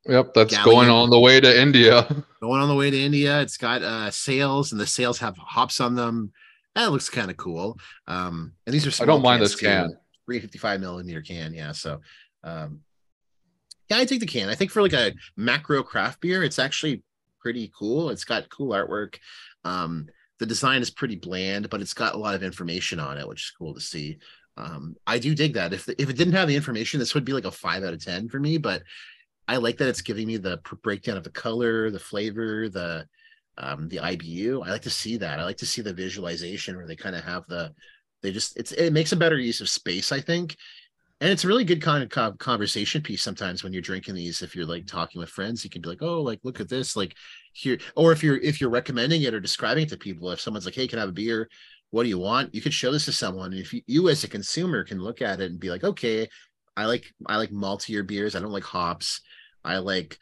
Yep, that's Galleon. going on the way to India. [laughs] Going on the way to India. It's got uh sails, and the sails have hops on them. That looks kind of cool. Um, and these are I don't mind this can. 355 millimeter can, yeah. So um yeah, I take the can. I think for like a macro craft beer, it's actually pretty cool. It's got cool artwork. Um, the design is pretty bland, but it's got a lot of information on it, which is cool to see. Um, I do dig that. If the, if it didn't have the information, this would be like a five out of ten for me. But I like that it's giving me the breakdown of the color, the flavor, the um, the IBU. I like to see that. I like to see the visualization where they kind of have the they just it's it makes a better use of space, I think. And it's a really good kind of conversation piece sometimes when you're drinking these. If you're like talking with friends, you can be like, "Oh, like look at this!" Like here, or if you're if you're recommending it or describing it to people, if someone's like, "Hey, can I have a beer?" What do you want? You could show this to someone. And if you, you as a consumer can look at it and be like, "Okay, I like I like maltier beers. I don't like hops. I like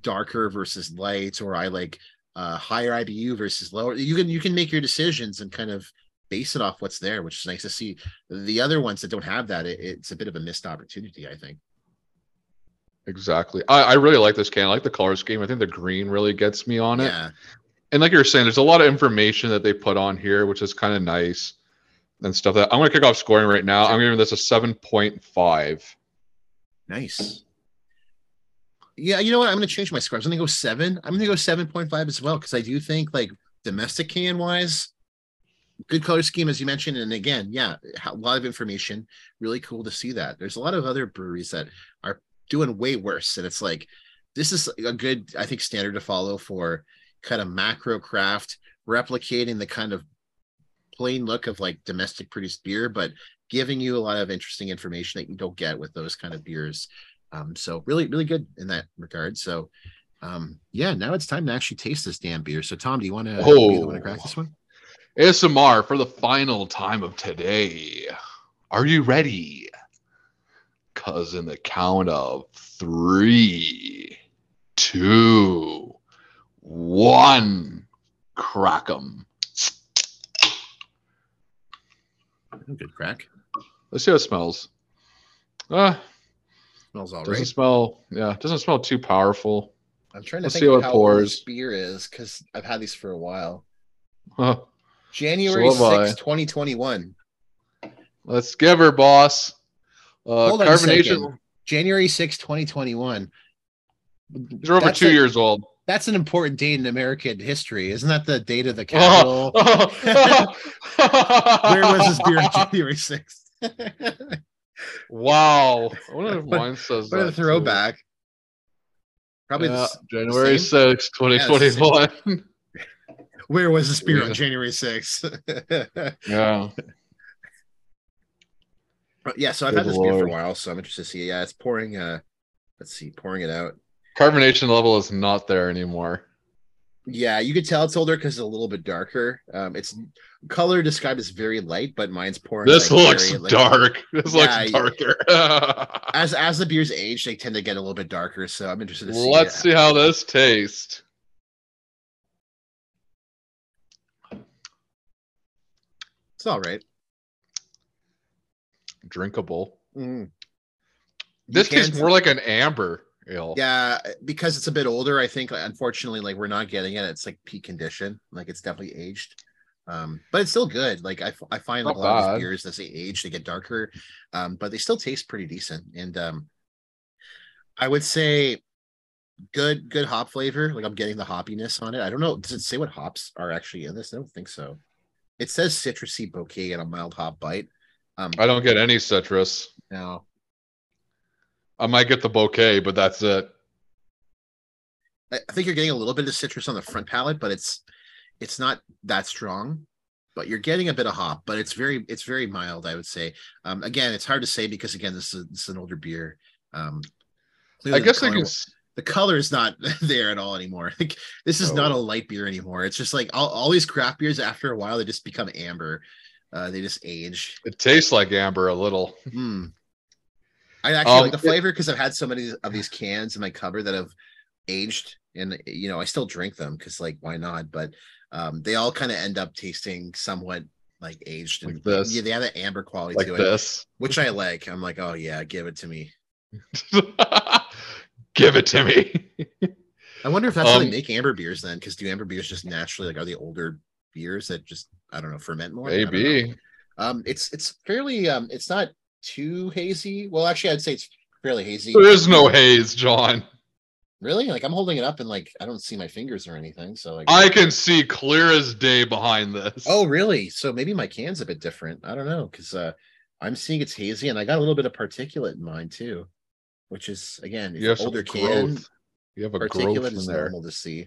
darker versus light, or I like uh, higher IBU versus lower. You can you can make your decisions and kind of base it off what's there, which is nice to see. The other ones that don't have that, it, it's a bit of a missed opportunity, I think. Exactly. I, I really like this can. I like the color scheme. I think the green really gets me on it. Yeah. And like you're saying, there's a lot of information that they put on here, which is kind of nice and stuff. That I'm going to kick off scoring right now. I'm giving this a 7.5. Nice. Yeah, you know what? I'm going to change my score. I'm going to go seven. I'm going to go 7.5 as well because I do think, like, domestic can wise, good color scheme, as you mentioned. And again, yeah, a lot of information. Really cool to see that. There's a lot of other breweries that are doing way worse. And it's like, this is a good, I think, standard to follow for kind of macro craft, replicating the kind of plain look of like domestic produced beer, but giving you a lot of interesting information that you don't get with those kind of beers. Um, so really, really good in that regard. So um, yeah, now it's time to actually taste this damn beer. So Tom, do you want to oh, crack this one? ASMR for the final time of today. Are you ready? Cause in the count of three, two, one, crack 'em. Good crack. Let's see how it smells. Uh, Smells all doesn't right. smell. Yeah, doesn't smell too powerful. I'm trying to Let's think see how it pours. beer is because I've had these for a while. Huh. January so 6, 2021. Let's give her, boss. Uh, Hold carbonation. January 6, 2021. They're over That's two a- years old. That's an important date in American history. Isn't that the date of the Oh. Capitol? [laughs] Where was this beer on [laughs] January 6th? wow. I wonder if [laughs] What- mine says what a that, too. throwback. Probably Yeah, s- January same? 6th, 2021. where was this beer on January 6th? yeah. But yeah, so I've Good had this beer for a while, so I'm interested to see. Yeah, it's pouring uh let's see, pouring it out. Carbonation level is not there anymore. Yeah, you could tell it's older because it's a little bit darker. Um, it's color described as very light, but mine's pouring. This like, looks very, like- dark. [laughs] This Yeah, looks darker. [laughs] As as the beers age, they tend to get a little bit darker. So I'm interested to see. Let's see how this tastes. It's all right. Drinkable. Mm. This tastes more like an amber Yeah, because it's a bit older. I think unfortunately, like we're not getting it. It's like peak condition. Like it's definitely aged. Um, but it's still good. Like I, I find like Not a lot of bad. these beers as they age, they get darker, um, but they still taste pretty decent. And um, I would say good, good hop flavor. Like I'm getting the hoppiness on it. I don't know. Does it say what hops are actually in this? I don't think so. It says citrusy bouquet and a mild hop bite. Um, I don't get any citrus. now I might get the bouquet, but that's it. I think you're getting a little bit of citrus on the front palate, but it's it's not that strong. But you're getting a bit of hop, but it's very it's very mild, I would say. Um, again, it's hard to say because again, this is this is an older beer. Um, I the guess I color- can. the color is not [laughs] there at all anymore. Like this is not a light beer anymore. It's just like all, all these craft beers after a while they just become amber. Uh, they just age. It tastes like amber a little. Hmm. I actually Um, like the flavor because I've had so many of these cans in my cupboard that have aged, and you know I still drink them because like why not? But um, they all kind of end up tasting somewhat like aged and Like this. Yeah, they have that amber quality Like to it, this. which I like. I'm like, oh yeah, give it to me. [laughs] Give it to me. [laughs] I wonder if that's how they Um, make amber beers then, because do amber beers just naturally like are the older beers that just I don't know ferment more? Maybe. Um, it's it's fairly um, it's not too hazy. Well, actually, I'd say it's fairly hazy. There is no haze, John. Really? Like I'm holding it up and like I don't see my fingers or anything. So like I can see clear as day behind this. Oh really? So maybe my can's a bit different. I don't know, because uh I'm seeing it's hazy and I got a little bit of particulate in mine too. Which is again if you have older can growth. You have a growth particulate in is there. normal to see.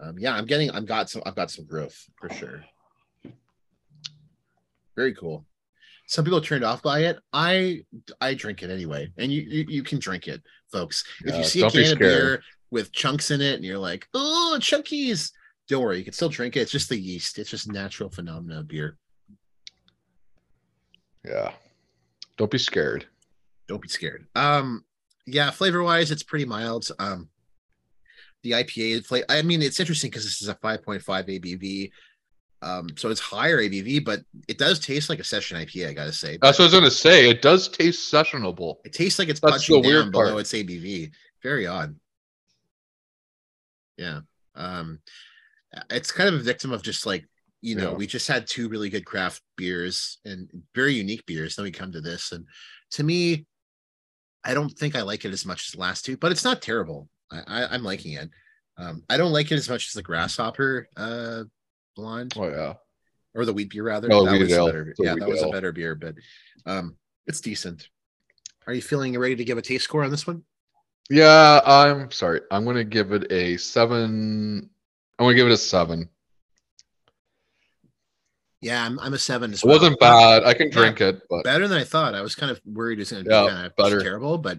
Um yeah, I'm getting I've got some I've got some growth for sure. Very cool. Some people are turned off by it. I I drink it anyway, and you you, you can drink it, folks. if you see a can of beer with chunks in it, and you're like, "Oh, chunkies," don't worry, you can still drink it. It's just the yeast. It's just natural phenomena of beer. Yeah. Don't be scared. Don't be scared. Um, yeah, flavor wise, it's pretty mild. Um, the IPA flavor. I mean, it's interesting because this is a 5.5 ABV. Um, so it's higher ABV, but it does taste like a session IPA. I gotta say, That's what I was gonna say. It does taste sessionable. it tastes like it's That's punching down below part. its ABV. Very odd. Yeah. Um, it's kind of a victim of just like you know Yeah. we just had two really good craft beers and very unique beers. Then we come to this, and to me, I don't think I like it as much as the last two, but it's not terrible. I, I I'm liking it. Um, I don't like it as much as the grasshopper uh blonde Oh yeah. or the wheat beer rather. Oh, that was ale. better, yeah, that was a better beer, but um, it's decent. Are you feeling ready to give a taste score on this one? Yeah, I'm sorry. I'm gonna give it a seven. I'm gonna give it a seven. Yeah, I'm, I'm a seven as It well. wasn't bad. I can drink it, but Better than I thought. I was kind of worried it was going to be Yeah, kind of better. terrible, but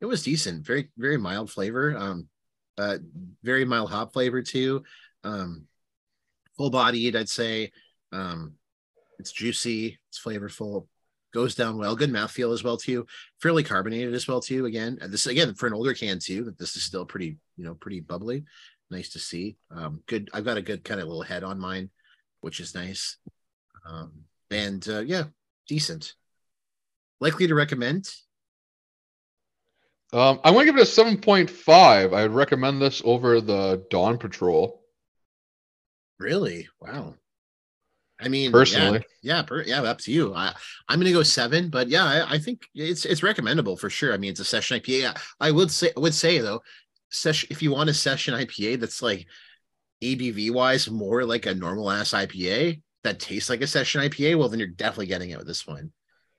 it was decent. Very very mild flavor. Um, uh, very mild hop flavor too. Um, full bodied, I'd say. Um, it's juicy. It's flavorful. Goes down well. Good mouthfeel as well too. Fairly carbonated as well too. Again, this again for an older can too. This is still pretty you know pretty bubbly. Nice to see. Um, good. I've got a good kind of little head on mine, which is nice. Um, and uh, yeah, decent. Likely to recommend. um, I'm gonna give it a seven point five. I would recommend this over the Dawn Patrol. Really? Wow. I mean, Personally. yeah, yeah, per, yeah, up to you. I, I'm gonna go seven, but yeah, I, I think it's it's recommendable for sure. I mean, it's a session IPA. I would say would say though, session if you want a session IPA that's like ABV wise more like a normal ass IPA that tastes like a session IPA, well then you're definitely getting it with this one.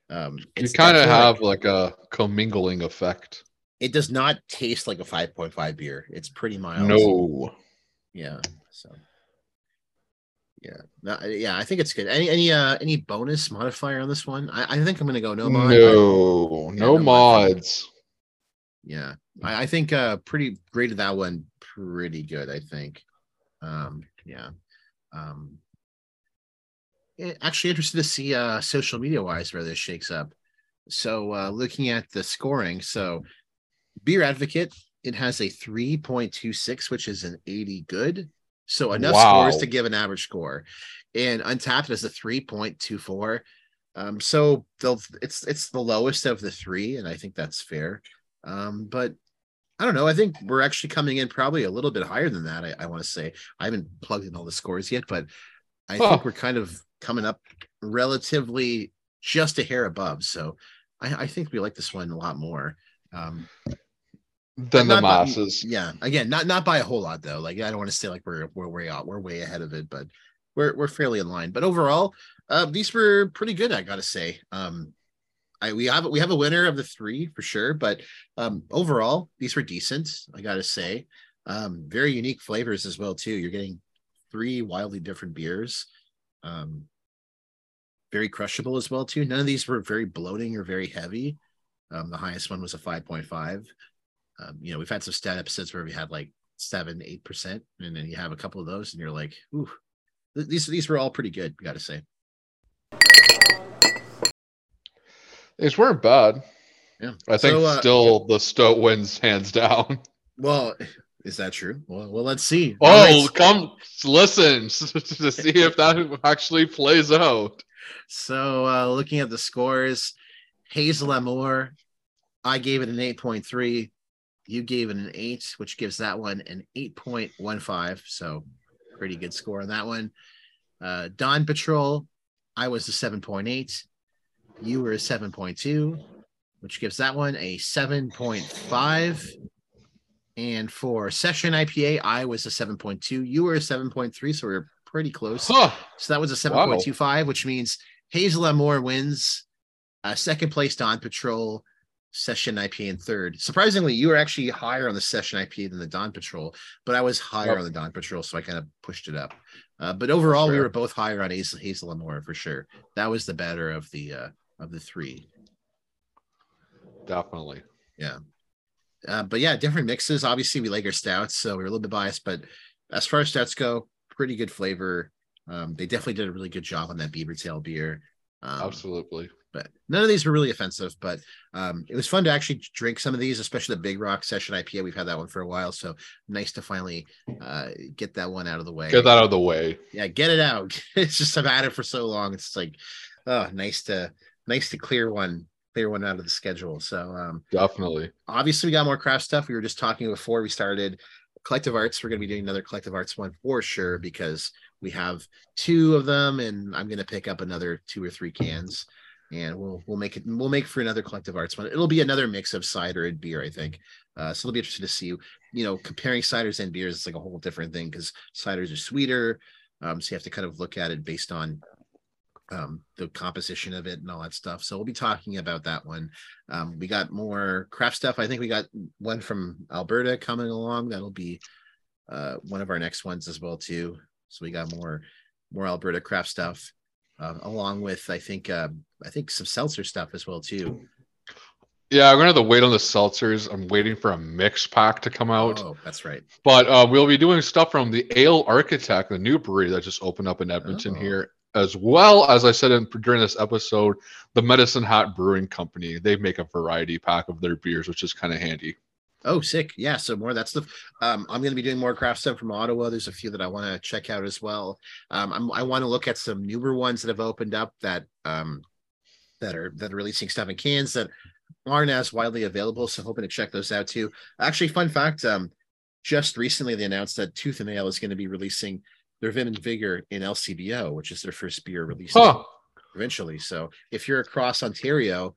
Um, You kind of have like a commingling effect. it does not taste like a 5.5 beer. It's pretty mild. No. Yeah. So yeah. No, yeah, I think it's good. Any any uh any bonus modifier on this one? I, I think I'm gonna go no mod. No, Yeah, no no mod. mods. yeah. I, I think uh pretty rated that one pretty good, I think. Um yeah. Um eh, actually interested to see uh social media wise where this shakes up. So uh looking at the scoring, so Beer Advocate, it has a 3.26, which is an 80 good. So enough scores to give an average score. And Untappd is a 3.24. Um, so they'll it's it's the lowest of the three, and I think that's fair. Um, but I don't know. I think we're actually coming in probably a little bit higher than that. I, I want to say I haven't plugged in all the scores yet, but I think we're kind of coming up relatively just a hair above. So I, I think we like this one a lot more. Um, Than the not by- masses. yeah. Again, not not by a whole lot though. Like I don't want to say like we're we're way out, we're way ahead of it, but we're we're fairly in line. But overall, uh, these were pretty good. I gotta say. Um, I we have we have a winner of the three for sure, but um, overall these were decent. I gotta say, um, very unique flavors as well too. You're getting three wildly different beers. Um, very crushable as well too. None of these were very bloating or very heavy. Um, the highest one was a 5.5. Um, you know, we've had some stat episodes where we had like seven, eight percent, and then you have a couple of those, and you're like, ooh, these these were all pretty good, You got to say. These weren't bad. Yeah. I think So, uh, still the Stout wins hands down. [laughs] Well, is that true? Well, well, let's see. Oh, right, come listen [laughs] to see if that actually plays out. So uh looking at the scores, Hazel Amour, I gave it an 8.3. You gave it an 8, which gives that one an 8.15. So pretty good score on that one. Uh Dawn Patrol, I was a 7.8. You were a 7.2, which gives that one a 7.5. And for session IPA, I was a 7.2. You were a 7.3, so we are pretty close. Huh. So that was a Wow. 7.25, which means Hazel Amour wins. Uh, second place, Dawn Patrol, Session IPA in third. Surprisingly, you were actually higher on the Session IPA than the Dawn Patrol, but I was higher Yep. on the Dawn Patrol, so I kind of pushed it up. Uh, but overall, we were both higher on Hazel, Hazel Amour for sure. That was the better of the uh, of the three. Definitely. Uh, but yeah, different mixes. Obviously, we like our stouts, so we're a little bit biased. But as far as stouts go, pretty good flavor. Um, they definitely did a really good job on that beaver tail beer. Um, Absolutely. But none of these were really offensive. But um, it was fun to actually drink some of these, especially the Big Rock Session IPA. We've had that one for a while, so nice to finally uh, get that one out of the way. Get that out of the way. Yeah, get it out. [laughs] it's just I've had it for so long. It's like, oh, nice to nice to clear one clear one out of the schedule. So um, Definitely. obviously we got more craft stuff. We were just talking before we started collective arts. We're going to be doing another collective arts one for sure because we have two of them, and I'm going to pick up another two or three cans, and we'll we'll make it we'll make for another collective arts one. It'll be another mix of cider and beer, I think. Uh, so it'll be interesting to see. You know, comparing ciders and beers is like a whole different thing because ciders are sweeter. Um, so you have to kind of look at it based on um, the composition of it and all that stuff. So we'll be talking about that one. Um, we got more craft stuff. I think we got one from Alberta coming along. That'll be uh, one of our next ones as well too. So we got more more Alberta craft stuff, um, along with I think uh, I think some seltzer stuff as well too. Yeah, I'm gonna have to wait on the seltzers. I'm waiting for a mix pack to come out. Oh, that's right. But uh, we'll be doing stuff from the Ale Architect, the new brewery that just opened up in Edmonton Oh. here, as well as I said in, during this episode, the Medicine Hat Brewing Company. They make a variety pack of their beers, which is kind of handy. Oh, sick. Yeah. So more that stuff. Um, I'm going to be doing more craft stuff from Ottawa. There's a few that I want to check out as well. Um, I'm, I want to look at some newer ones that have opened up that, um, that are, that are releasing stuff in cans that aren't as widely available. So hoping to check those out too. Actually, fun fact, um, just recently they announced that Tooth and Nail is going to be releasing their Vim and Vigor in LCBO, which is their first beer released Huh. provincially. So if you're across Ontario,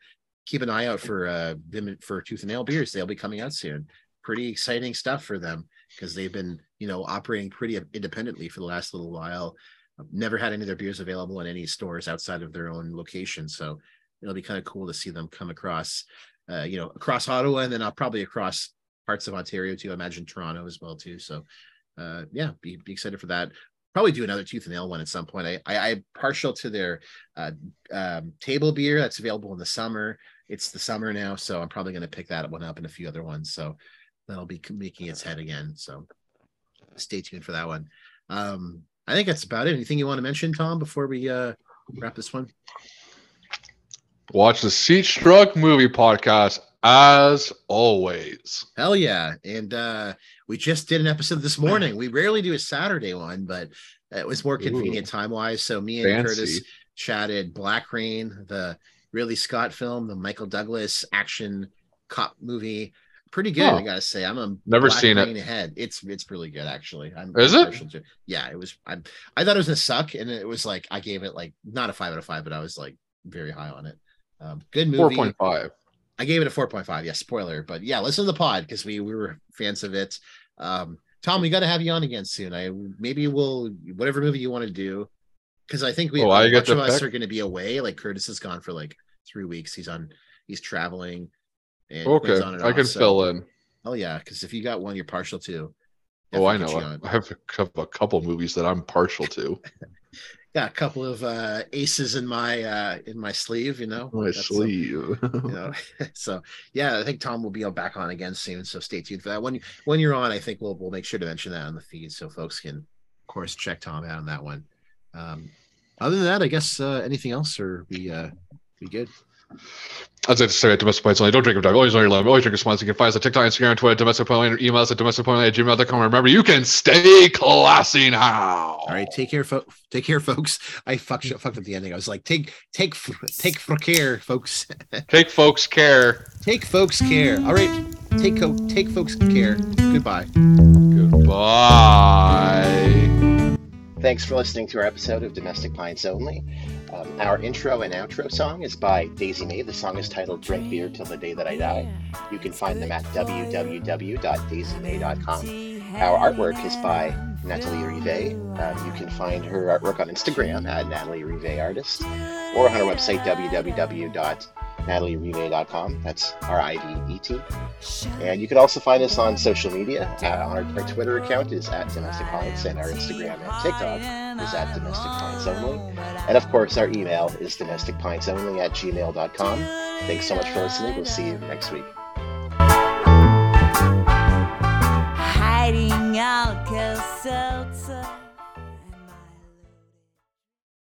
keep an eye out for uh Vim for Tooth and Nail beers. They'll be coming out soon. Pretty exciting stuff for them because they've been, you know, operating pretty independently for the last little while. Never had any of their beers available in any stores outside of their own location. So it'll be kind of cool to see them come across, uh, you know, across Ottawa and then uh, probably across parts of Ontario too. I imagine Toronto as well too. So, uh, yeah, be, be excited for that. Probably do another tooth and nail one at some point. I, I I'm partial to their uh, um, table beer that's available in the summer. It's the summer now, so I'm probably going to pick that one up and a few other ones. So that'll be making its head again. So stay tuned for that one. Um, I think that's about it. Anything you want to mention, Tom, before we uh, wrap this one? Watch the Seat Struck movie podcast as always. Hell yeah. And uh we just did an episode this morning. We rarely do a Saturday one, but it was more convenient time wise. So me and Fancy. Curtis chatted Black Rain, the Ridley Scott film, the Michael Douglas action cop movie. Pretty good, I gotta say. I'm a Never seen it. Ahead. It's it's really good actually. I'm Is it? to- Yeah, it was. I I thought it was gonna suck, and it was like I gave it like not a five out of five, but I was like very high on it. Um, good movie. Four point five. I gave it a 4.5. Yeah, spoiler. But yeah, listen to the pod because we we were fans of it. Um, Tom, we got to have you on again soon. I maybe we'll whatever movie you want to do because I think we Oh, a bunch of us are going to be away. Like Curtis is gone for like three weeks. He's on. He's traveling. And Okay, and I can so- fill in. Oh yeah, because if you got one, you're partial to. Oh, I know. I have a couple, movies that I'm partial to. [laughs] Got a couple of uh, aces in my uh, in my sleeve. You know, My That's, sleeve. you know [laughs] [laughs] so yeah i think tom will be back on again soon so stay tuned for that when when you're on i think we'll we'll make sure to mention that on the feed so folks can of course check tom out on that one um other than that i guess uh anything else or we uh we good As I say at Domestic Pints Only, don't drink and drive. Always know your limit. Always drink responsibly. You can find us at TikTok, Instagram, Twitter, Domestic Pint Only, or email us at domesticpointonly at gmail.com. Remember, you can stay classy now. all right take care fo- take care folks i fucked, [laughs] fucked up the ending i was like take take take for care folks [laughs] Take folks care. take folks care all right take take folks care goodbye Goodbye. Thanks for listening to our episode of Domestic Pints Only. Um, our intro and outro song is by Dazie Mae. The song is titled Drink Beer Till the Day That I Die. You can find them at www.daziemae.com. Our artwork is by Natalie Rivet. Um, you can find her artwork on Instagram at Natalie Rivet Artist or on our website natalierivet.com. That's R I D E T. And you can also find us on social media. Our, our, Twitter account is at Domestic Violence, and our Instagram and TikTok is at Domestic Violence Only. And of course, our email is domesticpintsonly at gmail.com. Thanks so much for listening. We'll see you next week. Hiding out, cause so